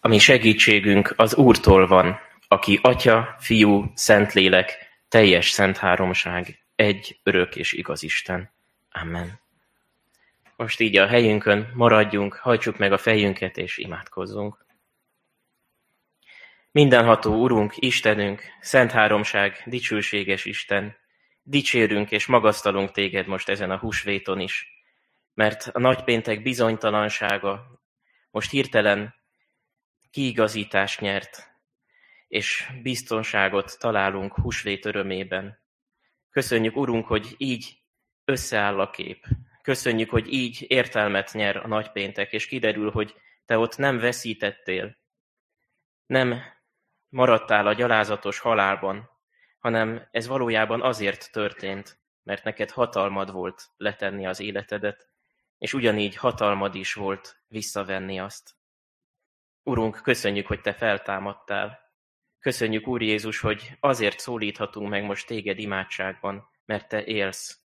ami segítségünk az Úrtól van, aki Atya, Fiú, Szentlélek, teljes szent háromság, egy örök és igaz Isten. Amen. Most így a helyünkön maradjunk, hajtsuk meg a fejünket és imádkozzunk. Mindenható Urunk, Istenünk, Szent Háromság, dicsőséges Isten, dicsérünk és magasztalunk téged most ezen a húsvéton is, mert a nagypéntek bizonytalansága most hirtelen kiigazítást nyert, és biztonságot találunk húsvét örömében. Köszönjük, Urunk, hogy így összeáll a kép. Köszönjük, hogy így értelmet nyer a nagypéntek, és kiderül, hogy te ott nem veszítettél, nem maradtál a gyalázatos halálban, hanem ez valójában azért történt, mert neked hatalmad volt letenni az életedet, és ugyanígy hatalmad is volt visszavenni azt. Urunk, köszönjük, hogy Te feltámadtál. Köszönjük, Úr Jézus, hogy azért szólíthatunk meg most Téged imádságban, mert Te élsz.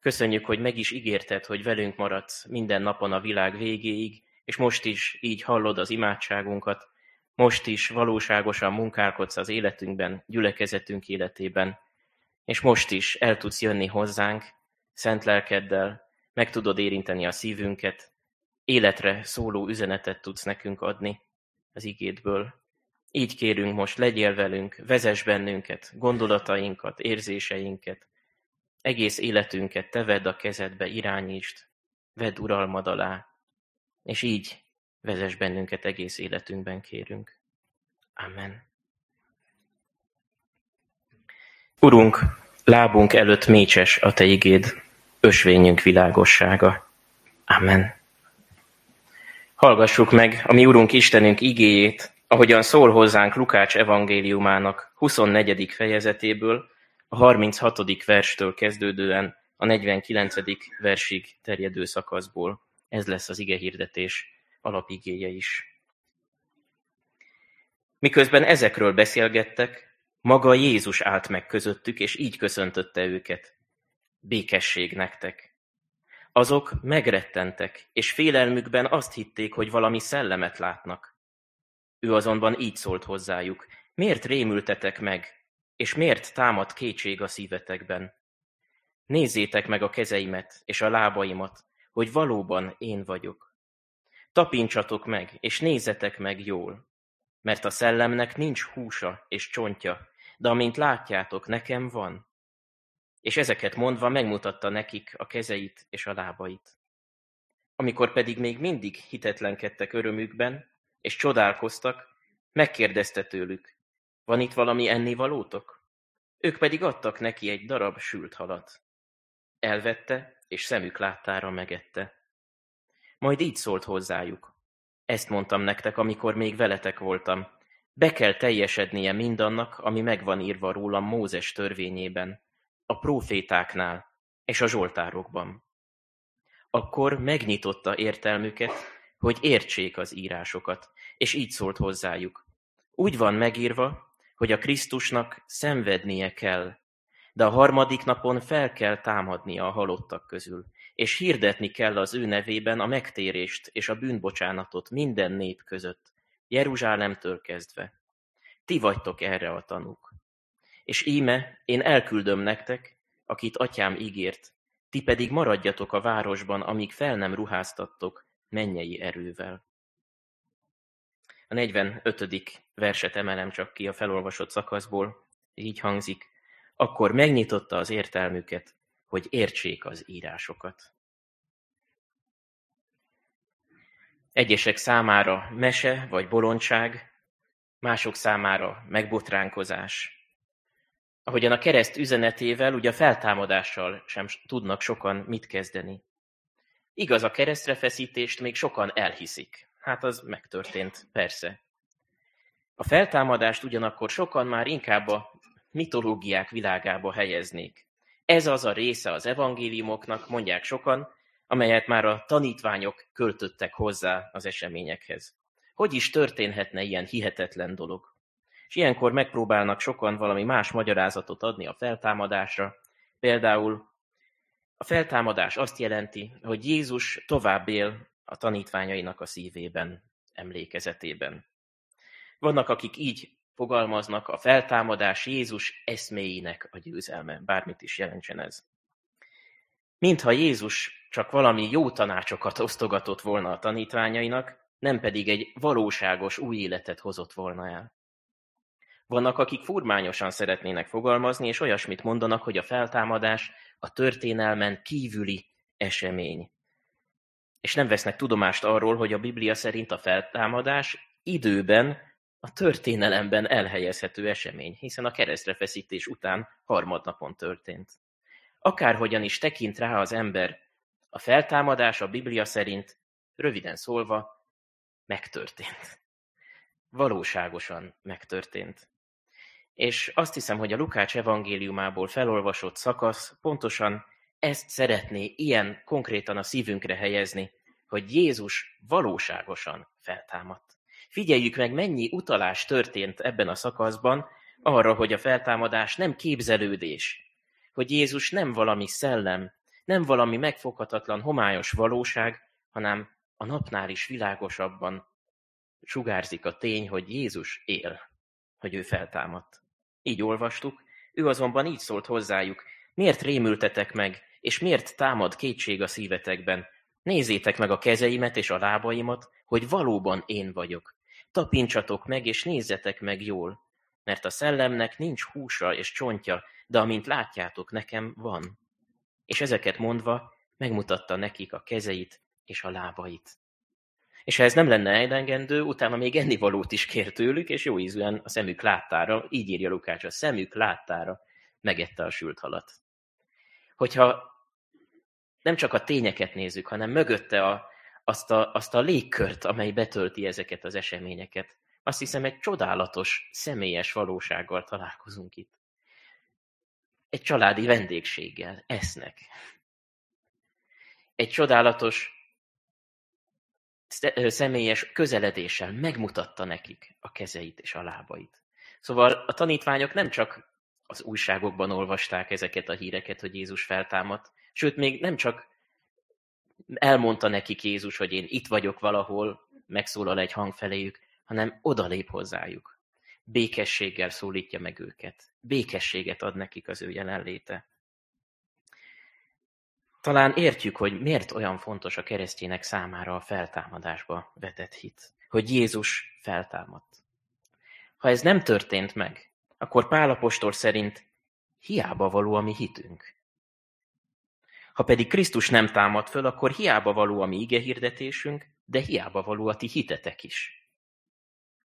Köszönjük, hogy meg is ígérted, hogy velünk maradsz minden napon a világ végéig, és most is így hallod az imádságunkat, most is valóságosan munkálkodsz az életünkben, gyülekezetünk életében, és most is el tudsz jönni hozzánk, szent lelkeddel, meg tudod érinteni a szívünket, életre szóló üzenetet tudsz nekünk adni az igédből. Így kérünk most, legyél velünk, vezess bennünket, gondolatainkat, érzéseinket, egész életünket te vedd a kezedbe, irányítsd, vedd uralmad alá, és így vezess bennünket egész életünkben, kérünk. Amen. Urunk, lábunk előtt mécses a Te igéd, ösvényünk világossága. Amen. Hallgassuk meg a mi Urunk Istenünk igéjét, ahogyan szól hozzánk Lukács evangéliumának 24. fejezetéből, a 36. verstől kezdődően a 49. versig terjedő szakaszból. Ez lesz az ige hirdetés alapigéje is. Miközben ezekről beszélgettek, maga Jézus állt meg közöttük, és így köszöntötte őket. Békesség nektek! Azok megrettentek, és félelmükben azt hitték, hogy valami szellemet látnak. Ő azonban így szólt hozzájuk, miért rémültetek meg, és miért támad kétség a szívetekben? Nézzétek meg a kezeimet és a lábaimat, hogy valóban én vagyok. Tapincsatok meg, és nézzetek meg jól, mert a szellemnek nincs húsa és csontja, de amint látjátok, nekem van és ezeket mondva megmutatta nekik a kezeit és a lábait. Amikor pedig még mindig hitetlenkedtek örömükben, és csodálkoztak, megkérdezte tőlük, van itt valami ennivalótok? Ők pedig adtak neki egy darab sült halat. Elvette, és szemük láttára megette. Majd így szólt hozzájuk. Ezt mondtam nektek, amikor még veletek voltam. Be kell teljesednie mindannak, ami megvan írva rólam Mózes törvényében, a prófétáknál és a zsoltárokban. Akkor megnyitotta értelmüket, hogy értsék az írásokat, és így szólt hozzájuk. Úgy van megírva, hogy a Krisztusnak szenvednie kell, de a harmadik napon fel kell támadnia a halottak közül, és hirdetni kell az ő nevében a megtérést és a bűnbocsánatot minden nép között, Jeruzsálemtől kezdve. Ti vagytok erre a tanúk. És íme, én elküldöm nektek, akit atyám ígért, ti pedig maradjatok a városban, amíg fel nem ruháztattok mennyei erővel. A 45. verset emelem csak ki a felolvasott szakaszból, így hangzik, akkor megnyitotta az értelmüket, hogy értsék az írásokat. Egyesek számára mese vagy bolondság, mások számára megbotránkozás, ahogyan a kereszt üzenetével, ugye a feltámadással sem tudnak sokan mit kezdeni. Igaz, a keresztre feszítést még sokan elhiszik. Hát az megtörtént, persze. A feltámadást ugyanakkor sokan már inkább a mitológiák világába helyeznék. Ez az a része az evangéliumoknak, mondják sokan, amelyet már a tanítványok költöttek hozzá az eseményekhez. Hogy is történhetne ilyen hihetetlen dolog? És ilyenkor megpróbálnak sokan valami más magyarázatot adni a feltámadásra. Például a feltámadás azt jelenti, hogy Jézus tovább él a tanítványainak a szívében. emlékezetében. Vannak, akik így fogalmaznak, a feltámadás Jézus eszméinek a győzelme, bármit is jelentsen ez. Mintha Jézus csak valami jó tanácsokat osztogatott volna a tanítványainak, nem pedig egy valóságos új életet hozott volna el. Vannak, akik furmányosan szeretnének fogalmazni, és olyasmit mondanak, hogy a feltámadás a történelmen kívüli esemény. És nem vesznek tudomást arról, hogy a Biblia szerint a feltámadás időben, a történelemben elhelyezhető esemény, hiszen a keresztre feszítés után harmadnapon történt. Akárhogyan is tekint rá az ember, a feltámadás a Biblia szerint, röviden szólva, megtörtént. Valóságosan megtörtént. És azt hiszem, hogy a Lukács evangéliumából felolvasott szakasz pontosan ezt szeretné ilyen konkrétan a szívünkre helyezni, hogy Jézus valóságosan feltámadt. Figyeljük meg, mennyi utalás történt ebben a szakaszban arra, hogy a feltámadás nem képzelődés, hogy Jézus nem valami szellem, nem valami megfoghatatlan, homályos valóság, hanem a napnál is világosabban sugárzik a tény, hogy Jézus él, hogy ő feltámadt. Így olvastuk, ő azonban így szólt hozzájuk, miért rémültetek meg, és miért támad kétség a szívetekben? Nézzétek meg a kezeimet és a lábaimat, hogy valóban én vagyok. Tapincsatok meg, és nézzetek meg jól, mert a szellemnek nincs húsa és csontja, de amint látjátok, nekem van. És ezeket mondva megmutatta nekik a kezeit és a lábait. És ha ez nem lenne elegendő, utána még ennivalót is kér tőlük, és jó ízűen a szemük láttára, így írja Lukács, a szemük láttára megette a sült halat. Hogyha nem csak a tényeket nézzük, hanem mögötte a, azt, a, azt a légkört, amely betölti ezeket az eseményeket, azt hiszem egy csodálatos, személyes valósággal találkozunk itt. Egy családi vendégséggel esznek. Egy csodálatos személyes közeledéssel megmutatta nekik a kezeit és a lábait. Szóval a tanítványok nem csak az újságokban olvasták ezeket a híreket, hogy Jézus feltámadt, sőt, még nem csak elmondta nekik Jézus, hogy én itt vagyok valahol, megszólal egy hang feléjük, hanem odalép hozzájuk. Békességgel szólítja meg őket. Békességet ad nekik az ő jelenléte. Talán értjük, hogy miért olyan fontos a keresztjének számára a feltámadásba vetett hit. Hogy Jézus feltámadt. Ha ez nem történt meg, akkor Pálapostól szerint hiába való a mi hitünk. Ha pedig Krisztus nem támad föl, akkor hiába való a mi ige hirdetésünk, de hiába való a ti hitetek is.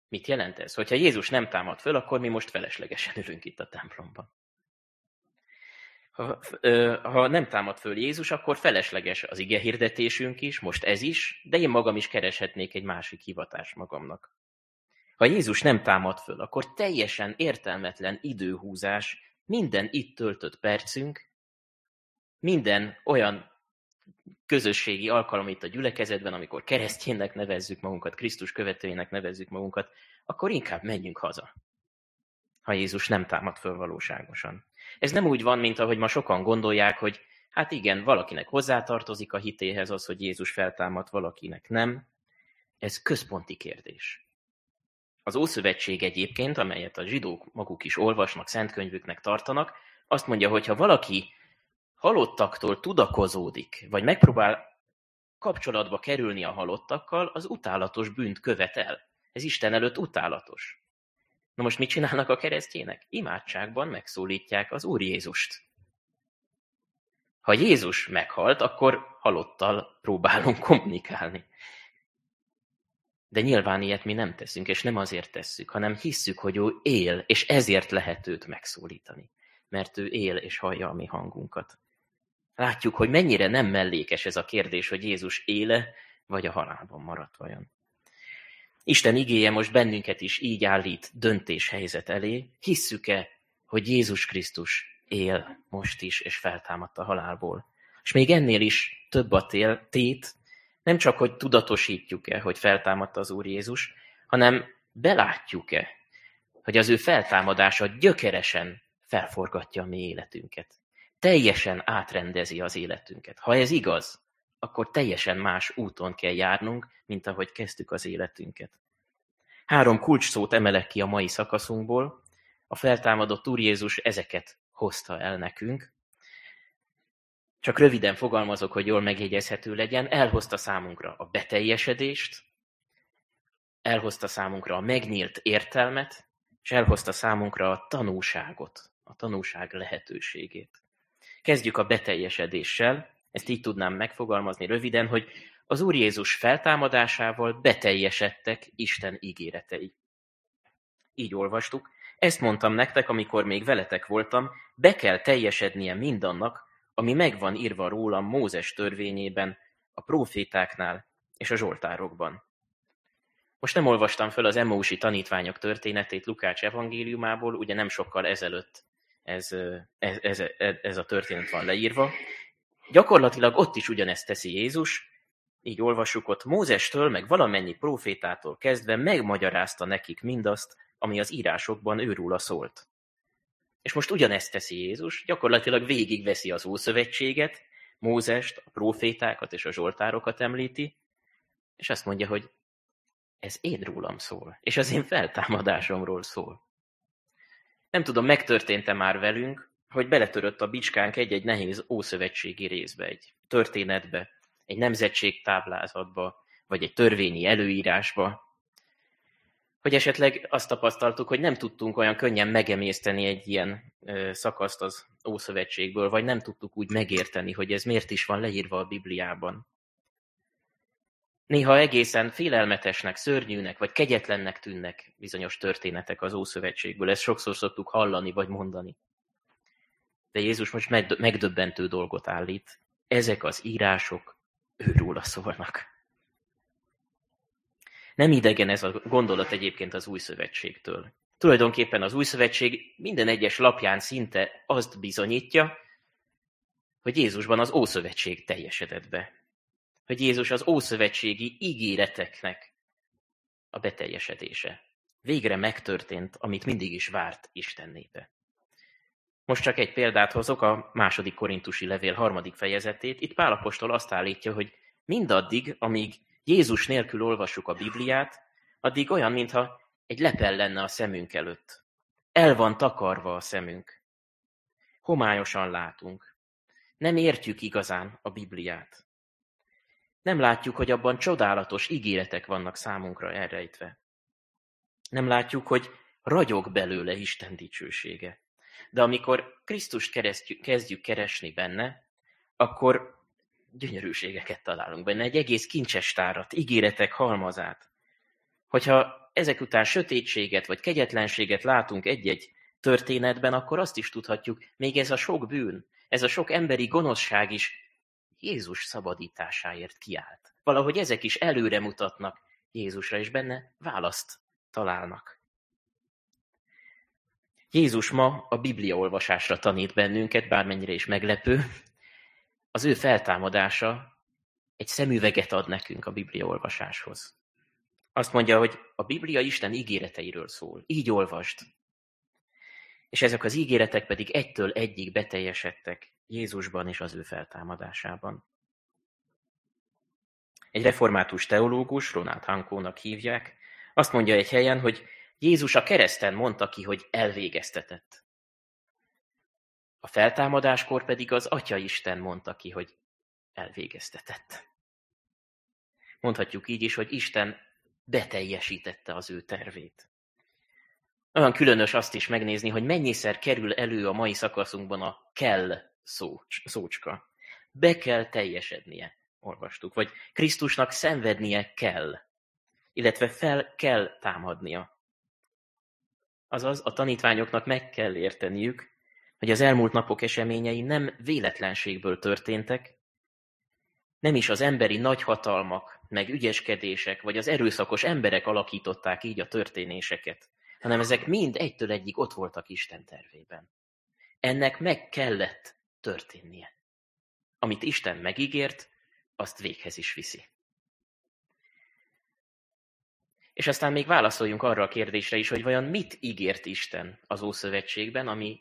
Mit jelent ez? Hogyha Jézus nem támad föl, akkor mi most feleslegesen ülünk itt a templomban. Ha, ha nem támad föl Jézus, akkor felesleges az ige hirdetésünk is, most ez is, de én magam is kereshetnék egy másik hivatást magamnak. Ha Jézus nem támad föl, akkor teljesen értelmetlen időhúzás minden itt töltött percünk, minden olyan közösségi alkalom itt a gyülekezetben, amikor keresztjénnek nevezzük magunkat, Krisztus követőjének nevezzük magunkat, akkor inkább menjünk haza, ha Jézus nem támad föl valóságosan. Ez nem úgy van, mint ahogy ma sokan gondolják, hogy hát igen, valakinek hozzátartozik a hitéhez az, hogy Jézus feltámad, valakinek nem. Ez központi kérdés. Az Ószövetség egyébként, amelyet a zsidók maguk is olvasnak, szentkönyvüknek tartanak, azt mondja, hogy ha valaki halottaktól tudakozódik, vagy megpróbál kapcsolatba kerülni a halottakkal, az utálatos bűnt követel. Ez Isten előtt utálatos. Na most mit csinálnak a keresztjének? Imádságban megszólítják az Úr Jézust. Ha Jézus meghalt, akkor halottal próbálunk kommunikálni. De nyilván ilyet mi nem teszünk, és nem azért tesszük, hanem hisszük, hogy ő él, és ezért lehet őt megszólítani. Mert ő él és hallja a mi hangunkat. Látjuk, hogy mennyire nem mellékes ez a kérdés, hogy Jézus éle, vagy a halálban maradt vajon. Isten igéje most bennünket is így állít döntéshelyzet elé. Hisszük-e, hogy Jézus Krisztus él most is, és feltámadt a halálból? És még ennél is több a tél, tét, nem csak, hogy tudatosítjuk-e, hogy feltámadt az Úr Jézus, hanem belátjuk-e, hogy az ő feltámadása gyökeresen felforgatja a mi életünket. Teljesen átrendezi az életünket. Ha ez igaz, akkor teljesen más úton kell járnunk, mint ahogy kezdtük az életünket. Három kulcs szót emelek ki a mai szakaszunkból. A feltámadott Úr Jézus ezeket hozta el nekünk. Csak röviden fogalmazok, hogy jól megjegyezhető legyen. Elhozta számunkra a beteljesedést, elhozta számunkra a megnyílt értelmet, és elhozta számunkra a tanúságot, a tanúság lehetőségét. Kezdjük a beteljesedéssel, ezt így tudnám megfogalmazni röviden, hogy az Úr Jézus feltámadásával beteljesedtek Isten ígéretei. Így olvastuk, ezt mondtam nektek, amikor még veletek voltam, be kell teljesednie mindannak, ami megvan írva rólam Mózes törvényében, a profétáknál és a zsoltárokban. Most nem olvastam föl az Emmausi tanítványok történetét Lukács evangéliumából, ugye nem sokkal ezelőtt ez, ez, ez, ez a történet van leírva. Gyakorlatilag ott is ugyanezt teszi Jézus, így olvassuk ott, Mózestől, meg valamennyi profétától kezdve megmagyarázta nekik mindazt, ami az írásokban őrúla szólt. És most ugyanezt teszi Jézus, gyakorlatilag végigveszi az Ószövetséget, Mózest, a profétákat és a zsoltárokat említi, és azt mondja, hogy ez én rólam szól, és az én feltámadásomról szól. Nem tudom, megtörtént-e már velünk, hogy beletörött a bicskánk egy-egy nehéz ószövetségi részbe, egy történetbe, egy nemzetségtáblázatba, vagy egy törvényi előírásba, hogy esetleg azt tapasztaltuk, hogy nem tudtunk olyan könnyen megemészteni egy ilyen szakaszt az Ószövetségből, vagy nem tudtuk úgy megérteni, hogy ez miért is van leírva a Bibliában. Néha egészen félelmetesnek, szörnyűnek, vagy kegyetlennek tűnnek bizonyos történetek az Ószövetségből. Ezt sokszor szoktuk hallani, vagy mondani. De Jézus most megdöbbentő dolgot állít. Ezek az írások őróla szólnak. Nem idegen ez a gondolat egyébként az új szövetségtől. Tulajdonképpen az új szövetség minden egyes lapján szinte azt bizonyítja, hogy Jézusban az Ószövetség teljesedett be. Hogy Jézus az ószövetségi ígéreteknek a beteljesedése. Végre megtörtént, amit mindig is várt Isten népe. Most csak egy példát hozok, a második korintusi levél harmadik fejezetét. Itt Pálapostól azt állítja, hogy mindaddig, amíg Jézus nélkül olvassuk a Bibliát, addig olyan, mintha egy lepel lenne a szemünk előtt. El van takarva a szemünk. Homályosan látunk. Nem értjük igazán a Bibliát. Nem látjuk, hogy abban csodálatos ígéretek vannak számunkra elrejtve. Nem látjuk, hogy ragyog belőle Isten dicsősége. De amikor Krisztust kezdjük keresni benne, akkor gyönyörűségeket találunk benne, egy egész kincses tárat, ígéretek halmazát. Hogyha ezek után sötétséget vagy kegyetlenséget látunk egy-egy történetben, akkor azt is tudhatjuk, még ez a sok bűn, ez a sok emberi gonoszság is Jézus szabadításáért kiállt. Valahogy ezek is előre mutatnak Jézusra, és benne választ találnak. Jézus ma a Biblia olvasásra tanít bennünket, bármennyire is meglepő, az ő feltámadása egy szemüveget ad nekünk a Biblia olvasáshoz. Azt mondja, hogy a Biblia Isten ígéreteiről szól. Így olvasd. És ezek az ígéretek pedig egytől egyig beteljesedtek Jézusban és az ő feltámadásában. Egy református teológus, Ronald Hankónak hívják, azt mondja egy helyen, hogy Jézus a kereszten mondta ki, hogy elvégeztetett. A feltámadáskor pedig az Atya Isten mondta ki, hogy elvégeztetett. Mondhatjuk így is, hogy Isten beteljesítette az ő tervét. Olyan különös azt is megnézni, hogy mennyiszer kerül elő a mai szakaszunkban a kell szócs, szócska. Be kell teljesednie, olvastuk, vagy Krisztusnak szenvednie kell, illetve fel kell támadnia. Azaz a tanítványoknak meg kell érteniük, hogy az elmúlt napok eseményei nem véletlenségből történtek, nem is az emberi nagyhatalmak, meg ügyeskedések, vagy az erőszakos emberek alakították így a történéseket, hanem ezek mind egytől egyig ott voltak Isten tervében. Ennek meg kellett történnie. Amit Isten megígért, azt véghez is viszi. És aztán még válaszoljunk arra a kérdésre is, hogy vajon mit ígért Isten az Ószövetségben, ami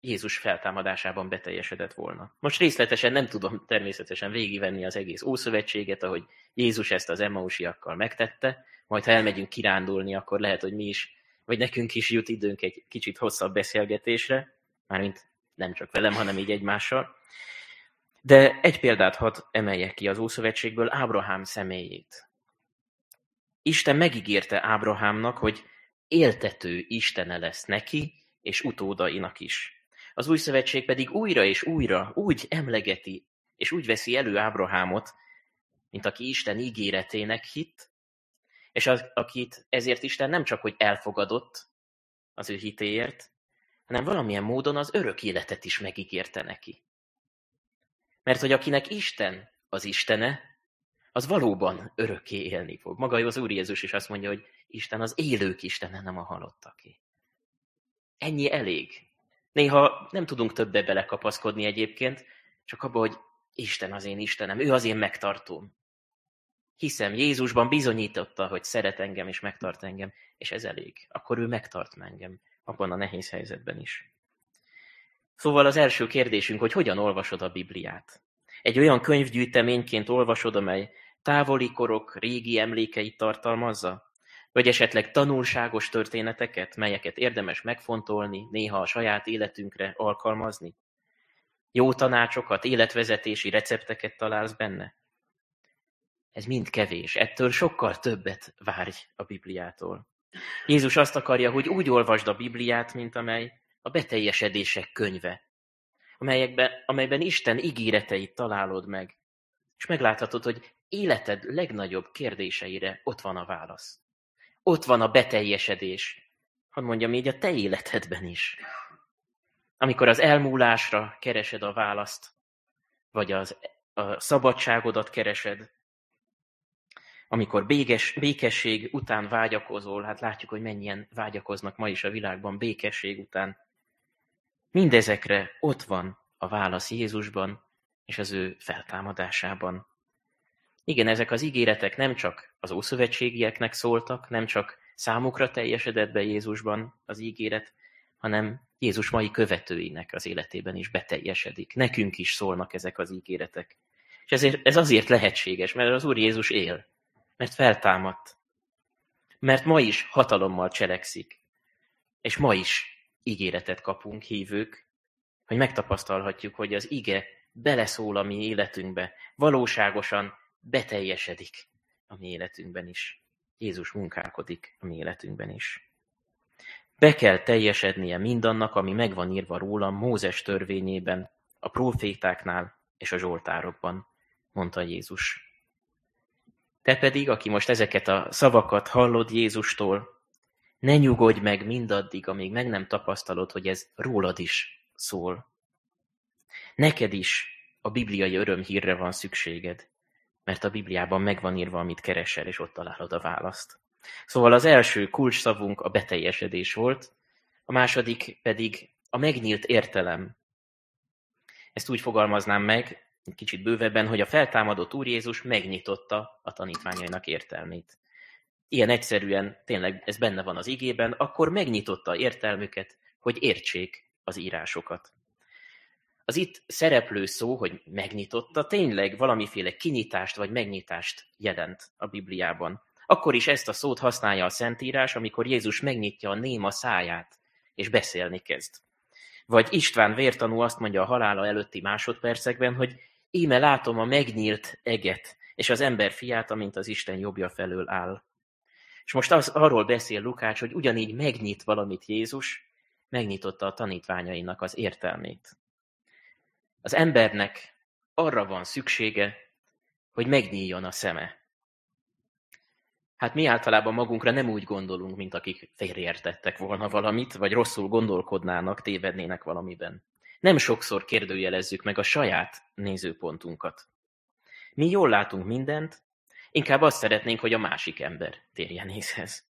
Jézus feltámadásában beteljesedett volna. Most részletesen nem tudom természetesen végigvenni az egész Ószövetséget, ahogy Jézus ezt az Emmausiakkal megtette, majd ha elmegyünk kirándulni, akkor lehet, hogy mi is, vagy nekünk is jut időnk egy kicsit hosszabb beszélgetésre, mármint nem csak velem, hanem így egymással. De egy példát hadd emeljek ki az Ószövetségből, Ábrahám személyét. Isten megígérte Ábrahámnak, hogy éltető Istene lesz neki, és utódainak is. Az új szövetség pedig újra és újra úgy emlegeti, és úgy veszi elő Ábrahámot, mint aki Isten ígéretének hit, és az, akit ezért Isten nem csak hogy elfogadott az ő hitéért, hanem valamilyen módon az örök életet is megígérte neki. Mert hogy akinek Isten az Istene, az valóban örökké élni fog. Maga az Úr Jézus is azt mondja, hogy Isten az élők Istene, nem a halottaké. Ennyi elég. Néha nem tudunk többe belekapaszkodni egyébként, csak abba, hogy Isten az én Istenem, ő az én megtartóm. Hiszem, Jézusban bizonyította, hogy szeret engem és megtart engem, és ez elég. Akkor ő megtart engem, abban a nehéz helyzetben is. Szóval az első kérdésünk, hogy hogyan olvasod a Bibliát? Egy olyan könyvgyűjteményként olvasod, amely távoli korok régi emlékeit tartalmazza? Vagy esetleg tanulságos történeteket, melyeket érdemes megfontolni, néha a saját életünkre alkalmazni? Jó tanácsokat, életvezetési recepteket találsz benne? Ez mind kevés, ettől sokkal többet várj a Bibliától. Jézus azt akarja, hogy úgy olvasd a Bibliát, mint amely a beteljesedések könyve, amelyekben, amelyben Isten ígéreteit találod meg, és megláthatod, hogy életed legnagyobb kérdéseire ott van a válasz. Ott van a beteljesedés. Hadd mondjam így a te életedben is. Amikor az elmúlásra keresed a választ, vagy az, a szabadságodat keresed, amikor béges, békesség után vágyakozol, hát látjuk, hogy mennyien vágyakoznak ma is a világban békesség után. Mindezekre ott van a válasz Jézusban és az ő feltámadásában. Igen, ezek az ígéretek nem csak az ószövetségieknek szóltak, nem csak számukra teljesedett be Jézusban az ígéret, hanem Jézus mai követőinek az életében is beteljesedik. Nekünk is szólnak ezek az ígéretek. És ezért, ez azért lehetséges, mert az Úr Jézus él, mert feltámadt, mert ma is hatalommal cselekszik, és ma is ígéretet kapunk, hívők, hogy megtapasztalhatjuk, hogy az ige beleszól a mi életünkbe, valóságosan beteljesedik a mi életünkben is. Jézus munkálkodik a mi életünkben is. Be kell teljesednie mindannak, ami megvan írva rólam Mózes törvényében, a profétáknál és a zsoltárokban, mondta Jézus. Te pedig, aki most ezeket a szavakat hallod Jézustól, ne nyugodj meg mindaddig, amíg meg nem tapasztalod, hogy ez rólad is szól. Neked is a bibliai örömhírre van szükséged mert a Bibliában megvan írva, amit keresel, és ott találod a választ. Szóval az első kulcsszavunk a beteljesedés volt, a második pedig a megnyílt értelem. Ezt úgy fogalmaznám meg, kicsit bővebben, hogy a feltámadott Úr Jézus megnyitotta a tanítványainak értelmét. Ilyen egyszerűen, tényleg ez benne van az igében, akkor megnyitotta értelmüket, hogy értsék az írásokat. Az itt szereplő szó, hogy megnyitotta, tényleg valamiféle kinyitást vagy megnyitást jelent a Bibliában. Akkor is ezt a szót használja a Szentírás, amikor Jézus megnyitja a néma száját, és beszélni kezd. Vagy István vértanú azt mondja a halála előtti másodpercekben, hogy íme látom a megnyílt eget, és az ember fiát, amint az Isten jobbja felől áll. És most az, arról beszél Lukács, hogy ugyanígy megnyit valamit Jézus, megnyitotta a tanítványainak az értelmét. Az embernek arra van szüksége, hogy megnyíljon a szeme. Hát mi általában magunkra nem úgy gondolunk, mint akik félreértettek volna valamit, vagy rosszul gondolkodnának, tévednének valamiben. Nem sokszor kérdőjelezzük meg a saját nézőpontunkat. Mi jól látunk mindent, inkább azt szeretnénk, hogy a másik ember térjen észhez.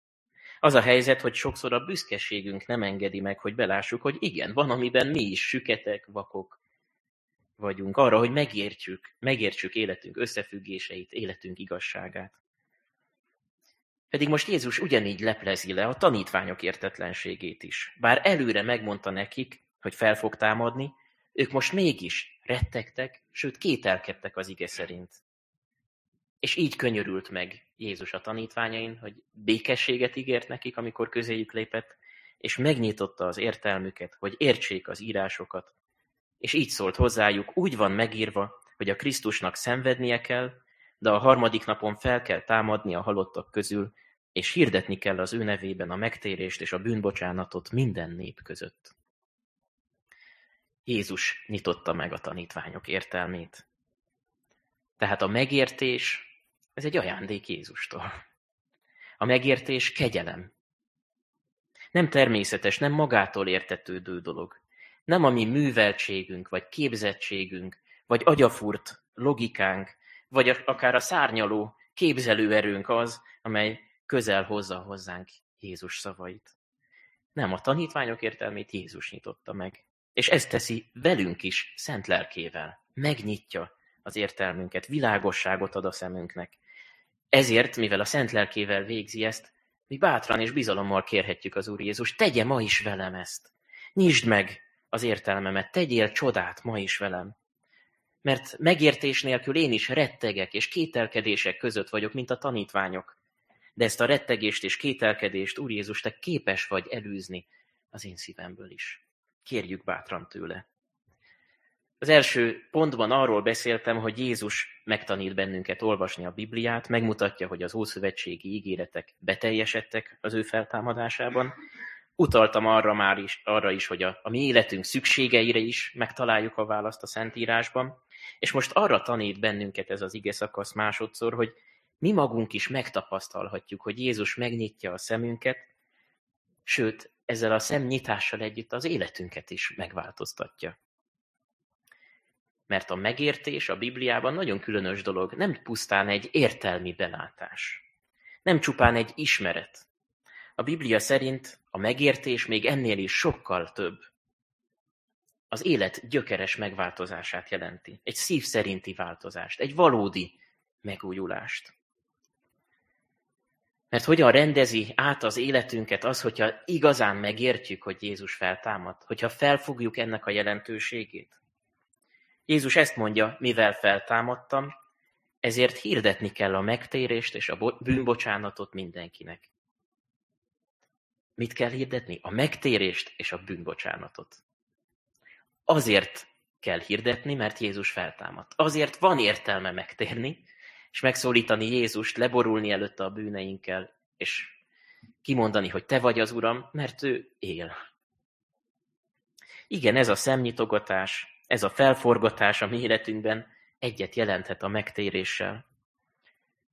Az a helyzet, hogy sokszor a büszkeségünk nem engedi meg, hogy belássuk, hogy igen, van, amiben mi is süketek, vakok, vagyunk arra, hogy megértsük, megértsük életünk összefüggéseit, életünk igazságát. Pedig most Jézus ugyanígy leplezi le a tanítványok értetlenségét is. Bár előre megmondta nekik, hogy fel fog támadni, ők most mégis rettegtek, sőt kételkedtek az ige szerint. És így könyörült meg Jézus a tanítványain, hogy békességet ígért nekik, amikor közéjük lépett, és megnyitotta az értelmüket, hogy értsék az írásokat. És így szólt hozzájuk, úgy van megírva, hogy a Krisztusnak szenvednie kell, de a harmadik napon fel kell támadni a halottak közül, és hirdetni kell az ő nevében a megtérést és a bűnbocsánatot minden nép között. Jézus nyitotta meg a tanítványok értelmét. Tehát a megértés, ez egy ajándék Jézustól. A megértés kegyelem. Nem természetes, nem magától értetődő dolog. Nem a mi műveltségünk, vagy képzettségünk, vagy agyafurt logikánk, vagy akár a szárnyaló képzelőerőnk az, amely közel hozza hozzánk Jézus szavait. Nem, a tanítványok értelmét Jézus nyitotta meg. És ezt teszi velünk is, szent lelkével. Megnyitja az értelmünket, világosságot ad a szemünknek. Ezért, mivel a szent lelkével végzi ezt, mi bátran és bizalommal kérhetjük az Úr Jézus, tegye ma is velem ezt. Nyisd meg az értelmemet, tegyél csodát ma is velem. Mert megértés nélkül én is rettegek és kételkedések között vagyok, mint a tanítványok. De ezt a rettegést és kételkedést, Úr Jézus, te képes vagy elűzni az én szívemből is. Kérjük bátran tőle. Az első pontban arról beszéltem, hogy Jézus megtanít bennünket olvasni a Bibliát, megmutatja, hogy az ószövetségi ígéretek beteljesedtek az ő feltámadásában. Utaltam arra már is, arra is, hogy a, a mi életünk szükségeire is megtaláljuk a választ a Szentírásban. És most arra tanít bennünket ez az ige szakasz másodszor, hogy mi magunk is megtapasztalhatjuk, hogy Jézus megnyitja a szemünket, sőt, ezzel a szemnyitással együtt az életünket is megváltoztatja. Mert a megértés a Bibliában nagyon különös dolog, nem pusztán egy értelmi belátás. Nem csupán egy ismeret. A Biblia szerint a megértés még ennél is sokkal több. Az élet gyökeres megváltozását jelenti. Egy szív szerinti változást, egy valódi megújulást. Mert hogyan rendezi át az életünket az, hogyha igazán megértjük, hogy Jézus feltámad, hogyha felfogjuk ennek a jelentőségét. Jézus ezt mondja, mivel feltámadtam, ezért hirdetni kell a megtérést és a bűnbocsánatot mindenkinek. Mit kell hirdetni? A megtérést és a bűnbocsánatot. Azért kell hirdetni, mert Jézus feltámadt. Azért van értelme megtérni, és megszólítani Jézust, leborulni előtte a bűneinkkel, és kimondani, hogy te vagy az Uram, mert ő él. Igen, ez a szemnyitogatás, ez a felforgatás a mi életünkben egyet jelenthet a megtéréssel.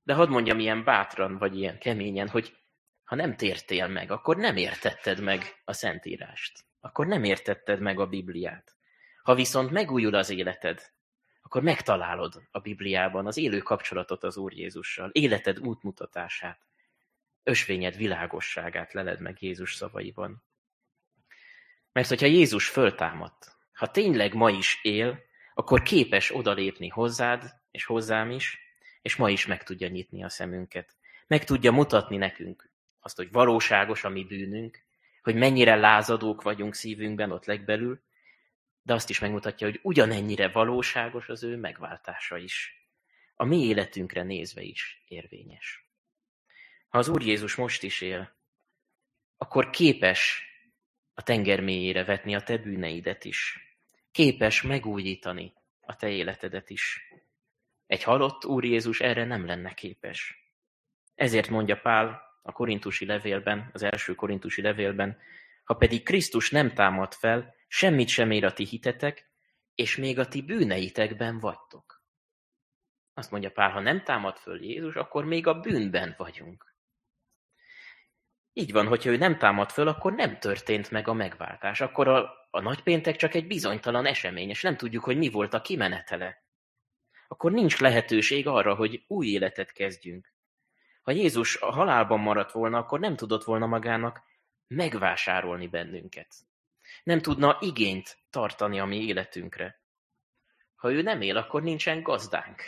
De hadd mondjam ilyen bátran, vagy ilyen keményen, hogy ha nem tértél meg, akkor nem értetted meg a Szentírást. Akkor nem értetted meg a Bibliát. Ha viszont megújul az életed, akkor megtalálod a Bibliában az élő kapcsolatot az Úr Jézussal, életed útmutatását, ösvényed világosságát leled meg Jézus szavaiban. Mert hogyha Jézus föltámadt, ha tényleg ma is él, akkor képes odalépni hozzád és hozzám is, és ma is meg tudja nyitni a szemünket. Meg tudja mutatni nekünk azt, hogy valóságos a mi bűnünk, hogy mennyire lázadók vagyunk szívünkben ott legbelül, de azt is megmutatja, hogy ugyanennyire valóságos az ő megváltása is. A mi életünkre nézve is érvényes. Ha az Úr Jézus most is él, akkor képes a tenger mélyére vetni a te bűneidet is. Képes megújítani a te életedet is. Egy halott Úr Jézus erre nem lenne képes. Ezért mondja Pál a korintusi levélben, az első korintusi levélben, ha pedig Krisztus nem támad fel, semmit sem ér a ti hitetek, és még a ti bűneitekben vagytok. Azt mondja Pál, ha nem támad föl Jézus, akkor még a bűnben vagyunk. Így van, hogyha ő nem támad föl, akkor nem történt meg a megváltás. Akkor a, a nagypéntek csak egy bizonytalan esemény, és nem tudjuk, hogy mi volt a kimenetele. Akkor nincs lehetőség arra, hogy új életet kezdjünk. Ha Jézus a halálban maradt volna, akkor nem tudott volna magának megvásárolni bennünket. Nem tudna igényt tartani a mi életünkre. Ha ő nem él, akkor nincsen gazdánk.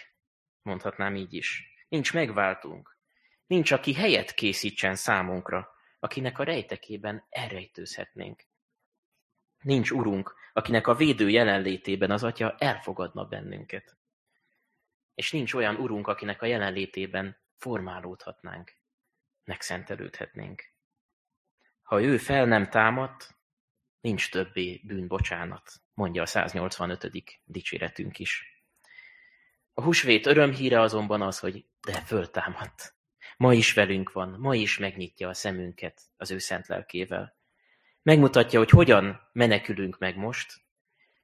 Mondhatnám így is. Nincs megváltunk. Nincs, aki helyet készítsen számunkra, akinek a rejtekében elrejtőzhetnénk. Nincs urunk, akinek a védő jelenlétében az atya elfogadna bennünket. És nincs olyan urunk, akinek a jelenlétében formálódhatnánk, megszentelődhetnénk. Ha ő fel nem támadt, nincs többé bűnbocsánat, mondja a 185. dicséretünk is. A húsvét örömhíre azonban az, hogy de föltámadt. Ma is velünk van, ma is megnyitja a szemünket az ő szent lelkével. Megmutatja, hogy hogyan menekülünk meg most,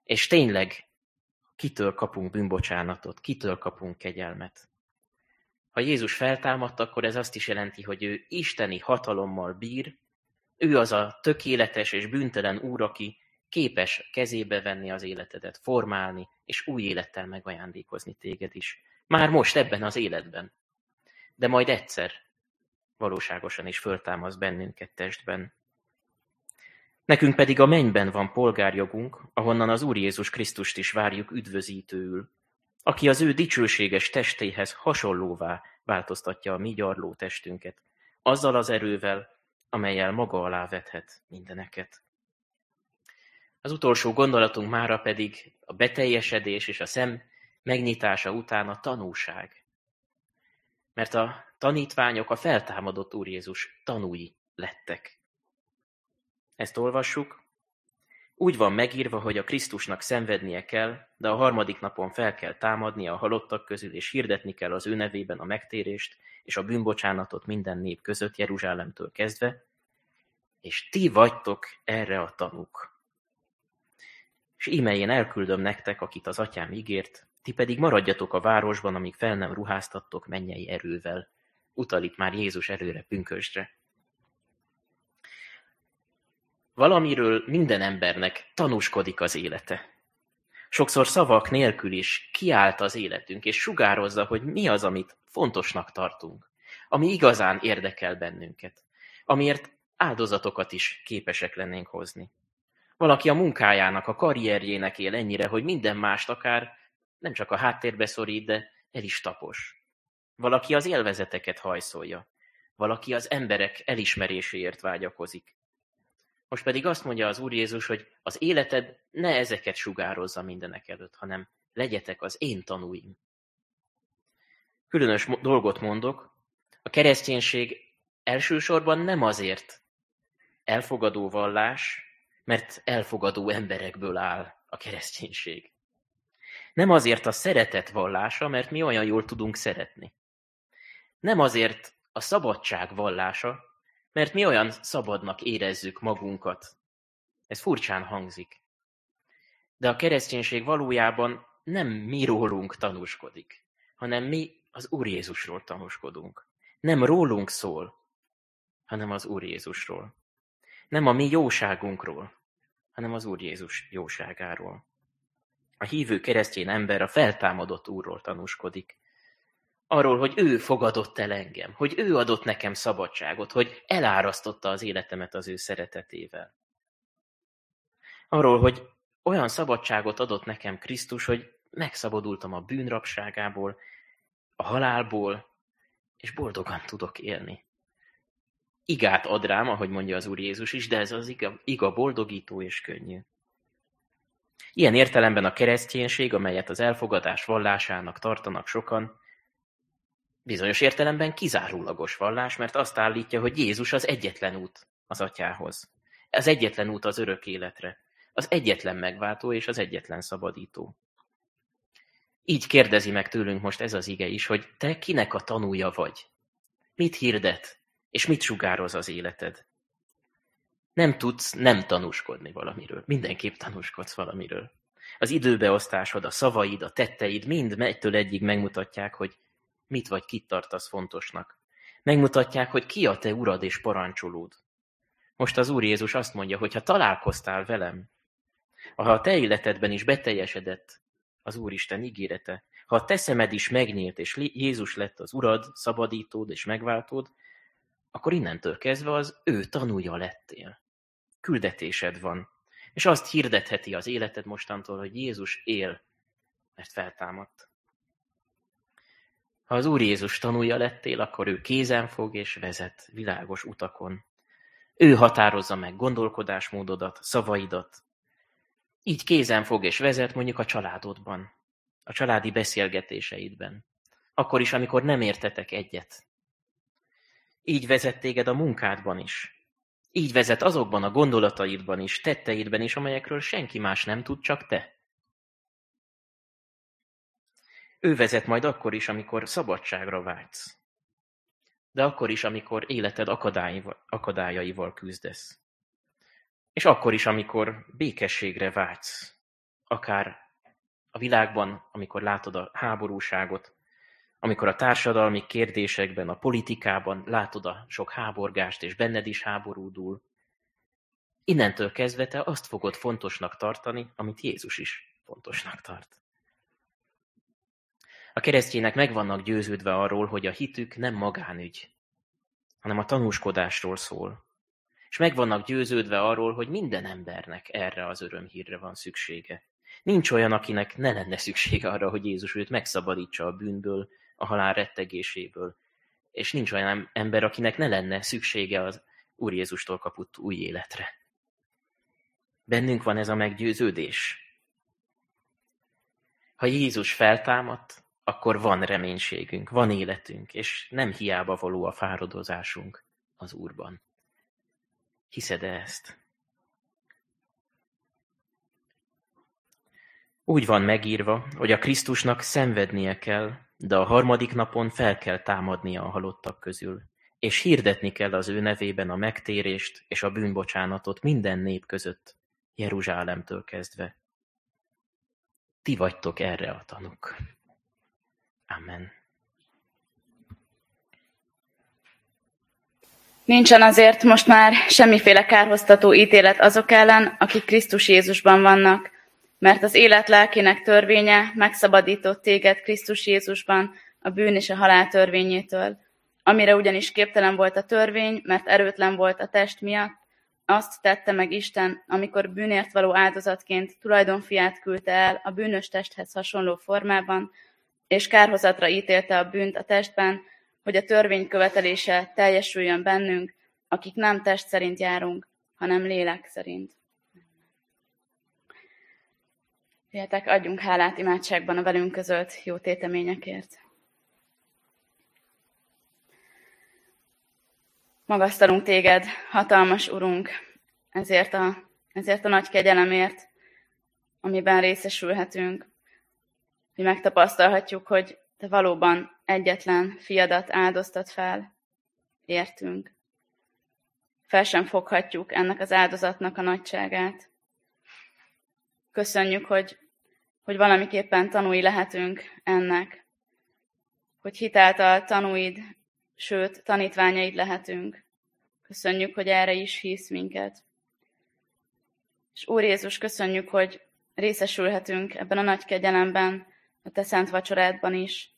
és tényleg kitől kapunk bűnbocsánatot, kitől kapunk kegyelmet. Ha Jézus feltámadt, akkor ez azt is jelenti, hogy ő isteni hatalommal bír, ő az a tökéletes és bűntelen úr, aki képes kezébe venni az életedet, formálni, és új élettel megajándékozni téged is. Már most ebben az életben. De majd egyszer valóságosan is föltámaszt bennünket testben. Nekünk pedig a mennyben van polgárjogunk, ahonnan az Úr Jézus Krisztust is várjuk üdvözítőül, aki az ő dicsőséges testéhez hasonlóvá változtatja a mi gyarló testünket, azzal az erővel, amelyel maga alá vethet mindeneket. Az utolsó gondolatunk mára pedig a beteljesedés és a szem megnyitása után a tanúság. Mert a tanítványok a feltámadott Úr Jézus tanúi lettek. Ezt olvassuk. Úgy van megírva, hogy a Krisztusnak szenvednie kell, de a harmadik napon fel kell támadnia a halottak közül, és hirdetni kell az ő nevében a megtérést és a bűnbocsánatot minden nép között Jeruzsálemtől kezdve, és ti vagytok erre a tanúk. És íme én elküldöm nektek, akit az atyám ígért, ti pedig maradjatok a városban, amíg fel nem ruháztattok mennyei erővel. Utal itt már Jézus előre pünkösdre. Valamiről minden embernek tanúskodik az élete. Sokszor szavak nélkül is kiállt az életünk, és sugározza, hogy mi az, amit fontosnak tartunk, ami igazán érdekel bennünket, amiért áldozatokat is képesek lennénk hozni. Valaki a munkájának, a karrierjének él ennyire, hogy minden mást akár nem csak a háttérbe szorít, de el is tapos. Valaki az élvezeteket hajszolja. Valaki az emberek elismeréséért vágyakozik. Most pedig azt mondja az Úr Jézus, hogy az életed ne ezeket sugározza mindenek előtt, hanem legyetek az én tanúim. Különös dolgot mondok, a kereszténység elsősorban nem azért elfogadó vallás, mert elfogadó emberekből áll a kereszténység. Nem azért a szeretet vallása, mert mi olyan jól tudunk szeretni. Nem azért a szabadság vallása, mert mi olyan szabadnak érezzük magunkat. Ez furcsán hangzik. De a kereszténység valójában nem mi rólunk tanúskodik, hanem mi az Úr Jézusról tanúskodunk. Nem rólunk szól, hanem az Úr Jézusról. Nem a mi jóságunkról, hanem az Úr Jézus jóságáról. A hívő keresztény ember a feltámadott Úrról tanúskodik. Arról, hogy ő fogadott el engem, hogy ő adott nekem szabadságot, hogy elárasztotta az életemet az ő szeretetével. Arról, hogy olyan szabadságot adott nekem Krisztus, hogy megszabadultam a bűnrabságából, a halálból, és boldogan tudok élni igát ad rám, ahogy mondja az Úr Jézus is, de ez az iga, iga boldogító és könnyű. Ilyen értelemben a kereszténység, amelyet az elfogadás vallásának tartanak sokan, bizonyos értelemben kizárólagos vallás, mert azt állítja, hogy Jézus az egyetlen út az atyához. Az egyetlen út az örök életre. Az egyetlen megváltó és az egyetlen szabadító. Így kérdezi meg tőlünk most ez az ige is, hogy te kinek a tanúja vagy? Mit hirdet és mit sugároz az életed? Nem tudsz nem tanúskodni valamiről. Mindenképp tanúskodsz valamiről. Az időbeosztásod, a szavaid, a tetteid mind egytől egyig megmutatják, hogy mit vagy kit tartasz fontosnak. Megmutatják, hogy ki a te urad és parancsolód. Most az Úr Jézus azt mondja, hogy ha találkoztál velem, ha a te életedben is beteljesedett az Úristen ígérete, ha a te szemed is megnyílt, és Jézus lett az urad, szabadítód és megváltód, akkor innentől kezdve az ő tanúja lettél. Küldetésed van. És azt hirdetheti az életed mostantól, hogy Jézus él, mert feltámadt. Ha az Úr Jézus tanúja lettél, akkor ő kézen fog és vezet világos utakon. Ő határozza meg gondolkodásmódodat, szavaidat, Így kézen fog és vezet mondjuk a családodban, a családi beszélgetéseidben. Akkor is, amikor nem értetek egyet. Így vezet téged a munkádban is. Így vezet azokban a gondolataidban is, tetteidben is, amelyekről senki más nem tud, csak te. Ő vezet majd akkor is, amikor szabadságra vágysz. De akkor is, amikor életed akadályaival küzdesz. És akkor is, amikor békességre vágysz. Akár a világban, amikor látod a háborúságot, amikor a társadalmi kérdésekben, a politikában látod a sok háborgást, és benned is háborúdul, innentől kezdve te azt fogod fontosnak tartani, amit Jézus is fontosnak tart. A keresztjének meg vannak győződve arról, hogy a hitük nem magánügy, hanem a tanúskodásról szól. És meg vannak győződve arról, hogy minden embernek erre az örömhírre van szüksége. Nincs olyan, akinek ne lenne szüksége arra, hogy Jézus őt megszabadítsa a bűnből, a halál rettegéséből. És nincs olyan ember, akinek ne lenne szüksége az Úr Jézustól kapott új életre. Bennünk van ez a meggyőződés. Ha Jézus feltámadt, akkor van reménységünk, van életünk, és nem hiába való a fáradozásunk az Úrban. Hiszed-e ezt? Úgy van megírva, hogy a Krisztusnak szenvednie kell, de a harmadik napon fel kell támadnia a halottak közül, és hirdetni kell az ő nevében a megtérést és a bűnbocsánatot minden nép között, Jeruzsálemtől kezdve. Ti vagytok erre a tanuk. Amen. Nincsen azért most már semmiféle kárhoztató ítélet azok ellen, akik Krisztus Jézusban vannak, mert az élet lelkének törvénye megszabadított téged Krisztus Jézusban a bűn és a halál törvényétől, amire ugyanis képtelen volt a törvény, mert erőtlen volt a test miatt, azt tette meg Isten, amikor bűnért való áldozatként tulajdonfiát küldte el a bűnös testhez hasonló formában, és kárhozatra ítélte a bűnt a testben, hogy a törvény követelése teljesüljön bennünk, akik nem test szerint járunk, hanem lélek szerint. Fiatek, adjunk hálát imádságban a velünk közölt jó téteményekért. Magasztalunk téged, hatalmas Urunk, ezért a, ezért a nagy kegyelemért, amiben részesülhetünk, hogy megtapasztalhatjuk, hogy te valóban egyetlen fiadat áldoztat fel, értünk. Fel sem foghatjuk ennek az áldozatnak a nagyságát. Köszönjük, hogy, hogy valamiképpen tanúi lehetünk ennek, hogy hitáltal tanúid, sőt, tanítványaid lehetünk. Köszönjük, hogy erre is hisz minket. És Úr Jézus, köszönjük, hogy részesülhetünk ebben a nagy kegyelemben, a te szent vacsorádban is,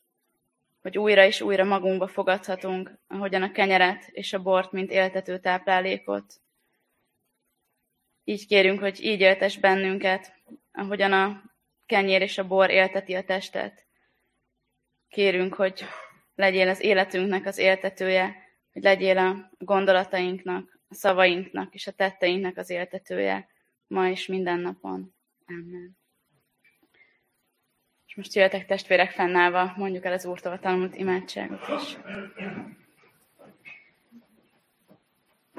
hogy újra és újra magunkba fogadhatunk, ahogyan a kenyeret és a bort, mint éltető táplálékot. Így kérünk, hogy így éltes bennünket, ahogyan a kenyér és a bor élteti a testet. Kérünk, hogy legyél az életünknek az éltetője, hogy legyél a gondolatainknak, a szavainknak és a tetteinknek az éltetője ma és minden napon. Amen. És most jöjjetek testvérek fennállva, mondjuk el az Úrtól tanult imádságot is.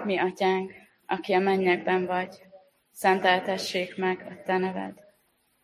Mi, Atyánk, aki a mennyekben vagy, szenteltessék meg a Te neved.